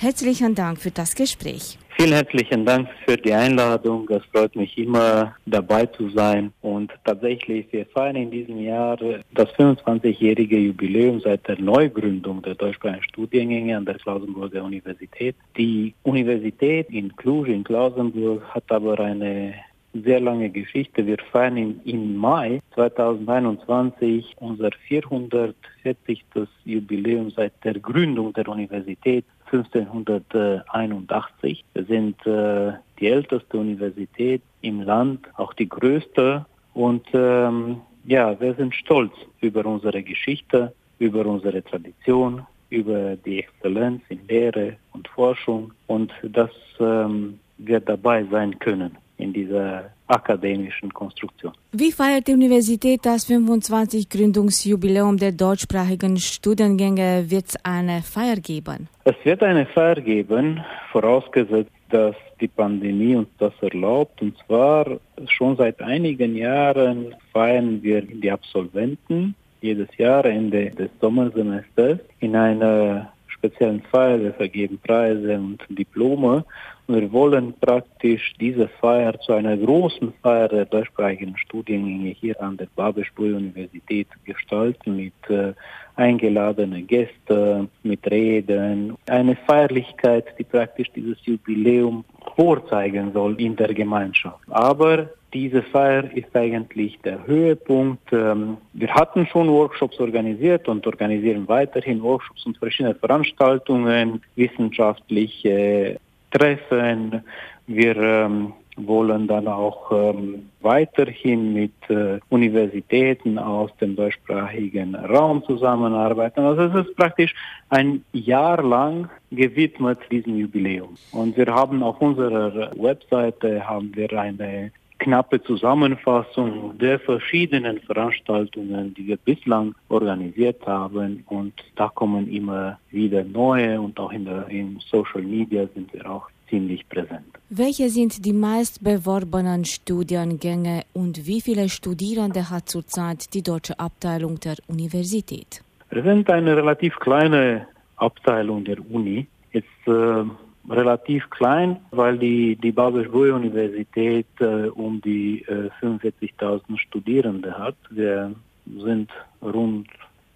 Herzlichen Dank für das Gespräch. Vielen herzlichen Dank für die Einladung. Es freut mich immer dabei zu sein. Und tatsächlich, wir feiern in diesem Jahr das 25-jährige Jubiläum seit der Neugründung der deutschsprachigen Studiengänge an der Klausenburger Universität. Die Universität in Cluj in Klausenburg hat aber eine sehr lange Geschichte. Wir feiern im, im Mai 2021 unser 440. Jubiläum seit der Gründung der Universität 1581. Wir sind äh, die älteste Universität im Land, auch die größte. Und ähm, ja, wir sind stolz über unsere Geschichte, über unsere Tradition, über die Exzellenz in Lehre und Forschung und dass ähm, wir dabei sein können in dieser akademischen Konstruktion. Wie feiert die Universität das 25 Gründungsjubiläum der deutschsprachigen Studiengänge? Wird es eine Feier geben? Es wird eine Feier geben, vorausgesetzt, dass die Pandemie uns das erlaubt. Und zwar schon seit einigen Jahren feiern wir die Absolventen jedes Jahr Ende des Sommersemesters in einer speziellen Feier. Wir vergeben Preise und Diplome. Wir wollen praktisch diese Feier zu einer großen Feier der deutschsprachigen Studiengänge hier an der Babelsburg-Universität gestalten mit äh, eingeladenen Gästen, mit Reden. Eine Feierlichkeit, die praktisch dieses Jubiläum vorzeigen soll in der Gemeinschaft. Aber diese Feier ist eigentlich der Höhepunkt. Ähm, wir hatten schon Workshops organisiert und organisieren weiterhin Workshops und verschiedene Veranstaltungen, wissenschaftliche treffen. Wir ähm, wollen dann auch ähm, weiterhin mit äh, Universitäten aus dem deutschsprachigen Raum zusammenarbeiten. Also es ist praktisch ein Jahr lang gewidmet diesem Jubiläum. Und wir haben auf unserer Webseite haben wir eine knappe Zusammenfassung der verschiedenen Veranstaltungen, die wir bislang organisiert haben. Und da kommen immer wieder neue und auch in, der, in Social Media sind wir auch ziemlich präsent. Welche sind die meist beworbenen Studiengänge und wie viele Studierende hat zurzeit die deutsche Abteilung der Universität? Wir sind eine relativ kleine Abteilung der Uni. Jetzt äh, relativ klein, weil die, die Babelsburg-Universität äh, um die äh, 45.000 Studierende hat. Wir sind rund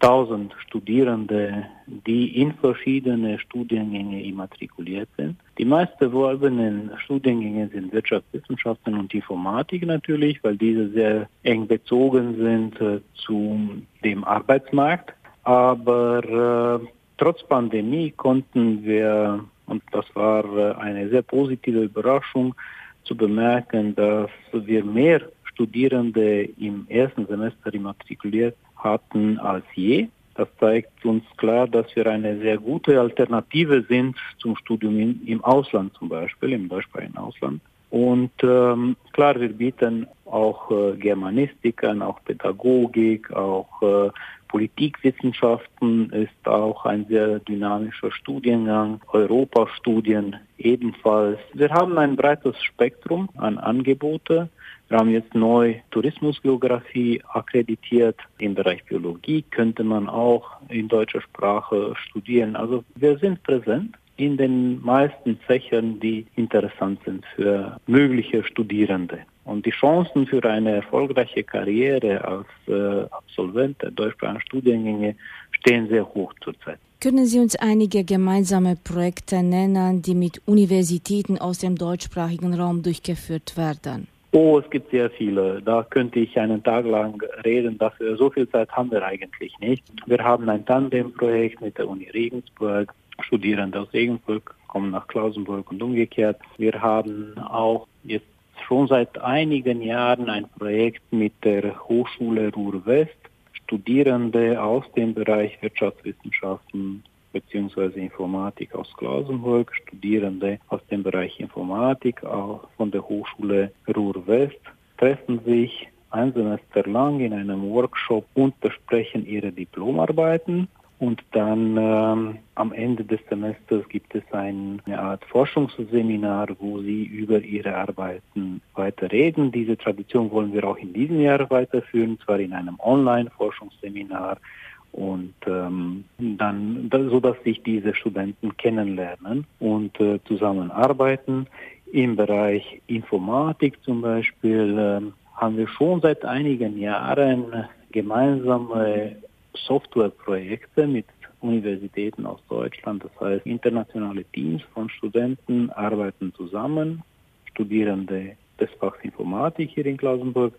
1000 Studierende, die in verschiedene Studiengänge immatrikuliert sind. Die meist beworbenen Studiengänge sind Wirtschaftswissenschaften und Informatik natürlich, weil diese sehr eng bezogen sind äh, zu dem Arbeitsmarkt. Aber äh, trotz Pandemie konnten wir und das war äh, eine sehr positive Überraschung zu bemerken, dass wir mehr Studierende im ersten Semester immatrikuliert hatten als je. Das zeigt uns klar, dass wir eine sehr gute Alternative sind zum Studium im Ausland zum Beispiel, im deutschsprachigen Ausland. Und ähm, klar, wir bieten auch äh, Germanistik an, auch Pädagogik, auch äh, Politikwissenschaften ist auch ein sehr dynamischer Studiengang, Europastudien ebenfalls. Wir haben ein breites Spektrum an Angebote. Wir haben jetzt neu Tourismusgeografie akkreditiert. Im Bereich Biologie könnte man auch in deutscher Sprache studieren. Also wir sind präsent in den meisten Fächern, die interessant sind für mögliche Studierende. Und die Chancen für eine erfolgreiche Karriere als äh, Absolvent der deutschsprachigen Studiengänge stehen sehr hoch zurzeit. Können Sie uns einige gemeinsame Projekte nennen, die mit Universitäten aus dem deutschsprachigen Raum durchgeführt werden? Oh, es gibt sehr viele. Da könnte ich einen Tag lang reden. Dafür so viel Zeit haben wir eigentlich nicht. Wir haben ein Tandemprojekt mit der Uni Regensburg. Studierende aus Regensburg kommen nach Klausenburg und umgekehrt. Wir haben auch jetzt schon seit einigen Jahren ein Projekt mit der Hochschule Ruhr-West. Studierende aus dem Bereich Wirtschaftswissenschaften bzw. Informatik aus Klausenburg, Studierende aus dem Bereich Informatik auch von der Hochschule Ruhr-West treffen sich ein Semester lang in einem Workshop und besprechen ihre Diplomarbeiten und dann ähm, am Ende des Semesters gibt es ein, eine Art Forschungsseminar, wo sie über ihre Arbeiten weiter reden. Diese Tradition wollen wir auch in diesem Jahr weiterführen, zwar in einem Online-Forschungsseminar und ähm, dann, so dass sich diese Studenten kennenlernen und äh, zusammenarbeiten. Im Bereich Informatik zum Beispiel äh, haben wir schon seit einigen Jahren gemeinsame Softwareprojekte mit Universitäten aus Deutschland. Das heißt, internationale Teams von Studenten arbeiten zusammen, Studierende des Fachs Informatik hier in Klausenburg,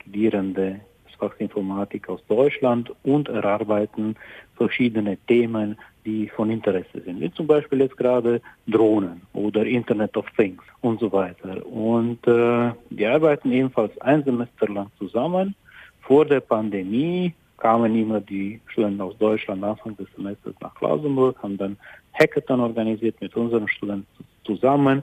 Studierende des Fachs Informatik aus Deutschland und erarbeiten verschiedene Themen, die von Interesse sind, wie zum Beispiel jetzt gerade Drohnen oder Internet of Things und so weiter. Und äh, die arbeiten ebenfalls ein Semester lang zusammen. Vor der Pandemie kamen immer die Studenten aus Deutschland Anfang des Semesters nach Klausenburg, haben dann Hackathon organisiert mit unseren Studenten zusammen.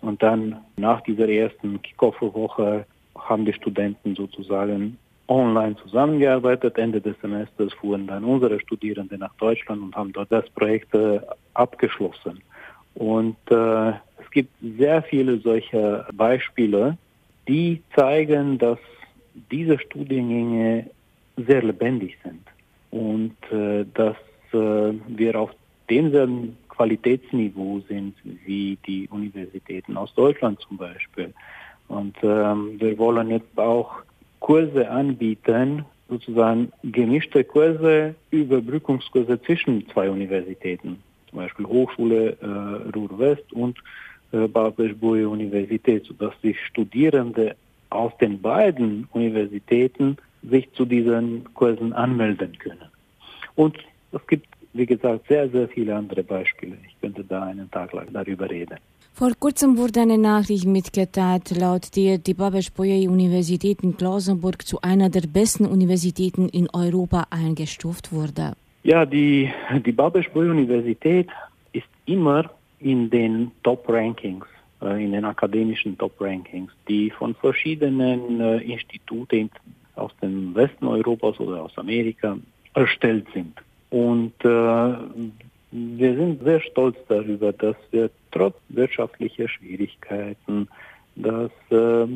Und dann nach dieser ersten Kickoff-Woche haben die Studenten sozusagen online zusammengearbeitet. Ende des Semesters fuhren dann unsere Studierende nach Deutschland und haben dort das Projekt äh, abgeschlossen. Und äh, es gibt sehr viele solcher Beispiele, die zeigen, dass diese Studiengänge sehr lebendig sind und äh, dass äh, wir auf demselben Qualitätsniveau sind wie die Universitäten aus Deutschland zum Beispiel. Und ähm, wir wollen jetzt auch Kurse anbieten, sozusagen gemischte Kurse, Überbrückungskurse zwischen zwei Universitäten, zum Beispiel Hochschule äh, Ruhr-West und äh, Babelsburger Universität, sodass die Studierende aus den beiden Universitäten sich zu diesen Kursen anmelden können. Und es gibt, wie gesagt, sehr, sehr viele andere Beispiele. Ich könnte da einen Tag lang darüber reden. Vor kurzem wurde eine Nachricht mitgeteilt, laut der die Babes-Bolyai-Universität in Klausenburg zu einer der besten Universitäten in Europa eingestuft wurde. Ja, die, die Babes-Bolyai-Universität ist immer in den Top-Rankings, äh, in den akademischen Top-Rankings, die von verschiedenen äh, Instituten aus dem Westen Europas oder aus Amerika erstellt sind. Und äh, wir sind sehr stolz darüber, dass wir trotz wirtschaftlicher Schwierigkeiten, dass äh,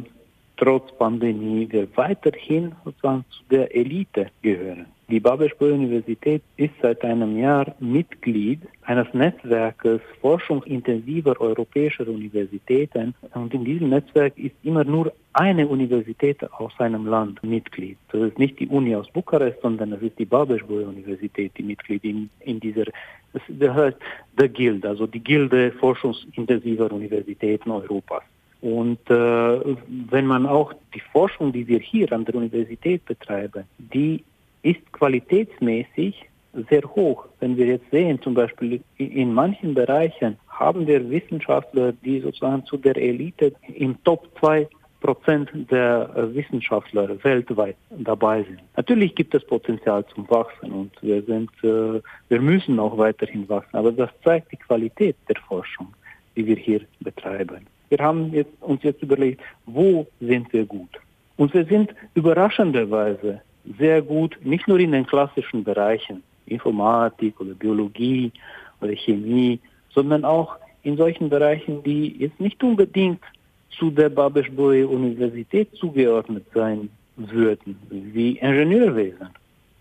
trotz Pandemie wir weiterhin sozusagen zu der Elite gehören. Die Babelsburg-Universität ist seit einem Jahr Mitglied eines Netzwerkes forschungsintensiver europäischer Universitäten. Und in diesem Netzwerk ist immer nur eine Universität aus einem Land Mitglied. Das ist nicht die Uni aus Bukarest, sondern es ist die Babelsburg-Universität, die Mitglied in, in dieser, das, das heißt, der Guild, also die Gilde forschungsintensiver Universitäten Europas. Und äh, wenn man auch die Forschung, die wir hier an der Universität betreiben, die ist qualitätsmäßig sehr hoch. Wenn wir jetzt sehen, zum Beispiel in manchen Bereichen haben wir Wissenschaftler, die sozusagen zu der Elite im Top 2 Prozent der äh, Wissenschaftler weltweit dabei sind. Natürlich gibt es Potenzial zum Wachsen und wir sind, äh, wir müssen auch weiterhin wachsen. Aber das zeigt die Qualität der Forschung, die wir hier betreiben. Wir haben jetzt, uns jetzt überlegt, wo sind wir gut? Und wir sind überraschenderweise sehr gut, nicht nur in den klassischen Bereichen, Informatik oder Biologie oder Chemie, sondern auch in solchen Bereichen, die jetzt nicht unbedingt zu der Babelsburger Universität zugeordnet sein würden, wie Ingenieurwesen.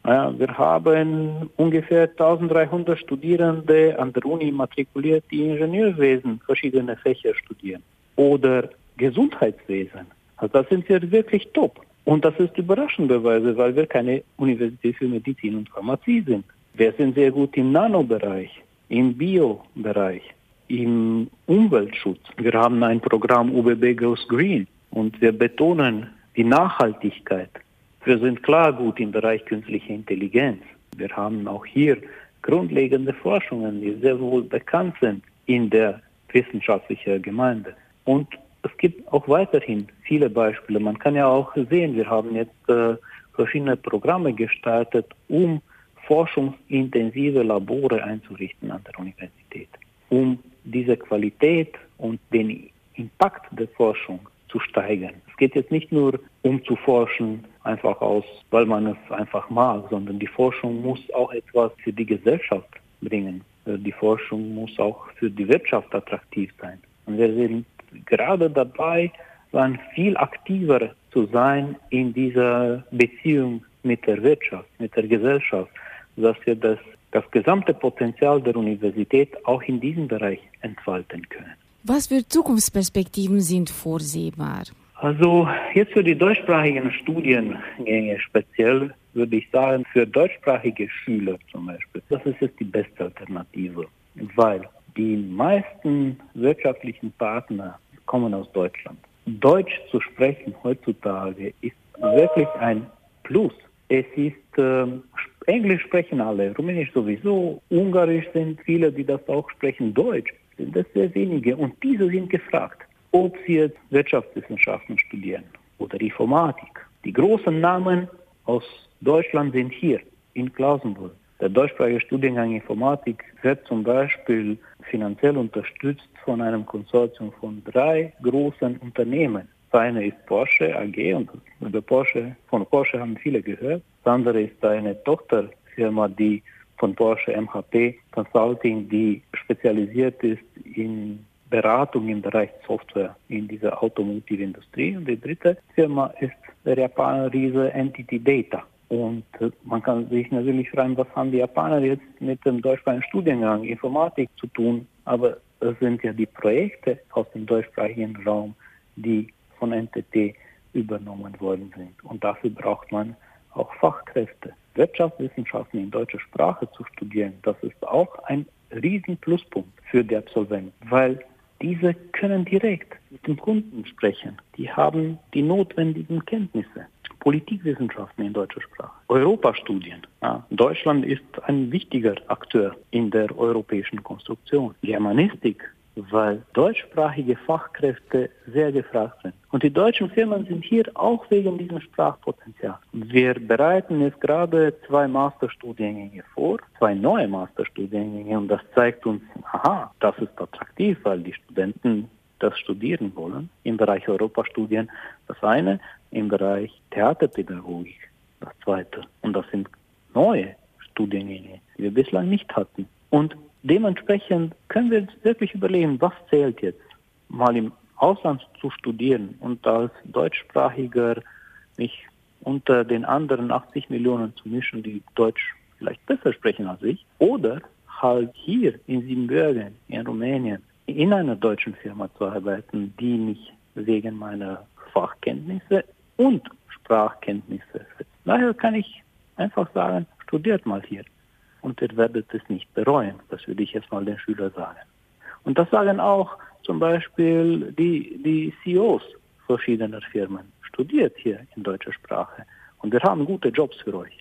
Ja, wir haben ungefähr 1300 Studierende an der Uni matrikuliert, die Ingenieurwesen verschiedene Fächer studieren. Oder Gesundheitswesen. Also das sind wir wirklich top. Und das ist überraschenderweise, weil wir keine Universität für Medizin und Pharmazie sind. Wir sind sehr gut im Nanobereich, im Biobereich, im Umweltschutz. Wir haben ein Programm UBB Goes Green und wir betonen die Nachhaltigkeit. Wir sind klar gut im Bereich künstliche Intelligenz. Wir haben auch hier grundlegende Forschungen, die sehr wohl bekannt sind in der wissenschaftlichen Gemeinde. Und es gibt auch weiterhin viele Beispiele. Man kann ja auch sehen, wir haben jetzt äh, verschiedene Programme gestartet, um forschungsintensive Labore einzurichten an der Universität, um diese Qualität und den Impact der Forschung zu steigern. Es geht jetzt nicht nur um zu forschen, einfach aus, weil man es einfach mag, sondern die Forschung muss auch etwas für die Gesellschaft bringen. Äh, die Forschung muss auch für die Wirtschaft attraktiv sein. Und wir sind gerade dabei, waren viel aktiver zu sein in dieser Beziehung mit der Wirtschaft, mit der Gesellschaft. dass wir das, das gesamte Potenzial der Universität auch in diesem Bereich entfalten können. Was für Zukunftsperspektiven sind vorsehbar? Also jetzt für die deutschsprachigen Studiengänge speziell würde ich sagen, für deutschsprachige Schüler zum Beispiel, das ist jetzt die beste Alternative, weil die meisten wirtschaftlichen Partner kommen aus Deutschland. Deutsch zu sprechen heutzutage ist wirklich ein Plus. Es ist, äh, Englisch sprechen alle, Rumänisch sowieso, Ungarisch sind viele, die das auch sprechen, Deutsch sind das sehr wenige und diese sind gefragt, ob sie jetzt Wirtschaftswissenschaften studieren oder Informatik. Die großen Namen aus Deutschland sind hier in Klausenburg. Der deutschsprachige Studiengang Informatik wird zum Beispiel finanziell unterstützt von einem Konsortium von drei großen Unternehmen. Das eine ist Porsche AG und über Porsche, von Porsche haben viele gehört. Das andere ist eine Tochterfirma, die von Porsche MHP Consulting, die spezialisiert ist in Beratung im Bereich Software in dieser Automotive-Industrie. Und die dritte Firma ist der Japaner Riese Entity Data. Und äh, man kann sich natürlich fragen, was haben die Japaner jetzt mit dem deutschsprachigen Studiengang Informatik zu tun? Aber es sind ja die Projekte aus dem deutschsprachigen Raum, die von NTT übernommen worden sind. Und dafür braucht man auch Fachkräfte. Wirtschaftswissenschaften in deutscher Sprache zu studieren, das ist auch ein riesen Pluspunkt für die Absolventen, weil diese können direkt mit dem Kunden sprechen. Die haben die notwendigen Kenntnisse. Politikwissenschaften in deutscher Sprache, Europastudien. Ja, Deutschland ist ein wichtiger Akteur in der europäischen Konstruktion. Germanistik, weil deutschsprachige Fachkräfte sehr gefragt sind. Und die deutschen Firmen sind hier auch wegen diesem Sprachpotenzial. Wir bereiten jetzt gerade zwei Masterstudiengänge vor, zwei neue Masterstudiengänge und das zeigt uns, aha, das ist attraktiv, weil die Studenten das studieren wollen im Bereich Europastudien. Das eine im Bereich Theaterpädagogik, das zweite. Und das sind neue Studiengänge, die wir bislang nicht hatten. Und dementsprechend können wir uns wirklich überlegen, was zählt jetzt, mal im Ausland zu studieren und als Deutschsprachiger mich unter den anderen 80 Millionen zu mischen, die Deutsch vielleicht besser sprechen als ich, oder halt hier in Siebenbürgen, in Rumänien, in einer deutschen Firma zu arbeiten, die mich wegen meiner Fachkenntnisse und Sprachkenntnisse. Daher kann ich einfach sagen, studiert mal hier und ihr werdet es nicht bereuen. Das würde ich jetzt mal den Schülern sagen. Und das sagen auch zum Beispiel die, die CEOs verschiedener Firmen. Studiert hier in deutscher Sprache und wir haben gute Jobs für euch.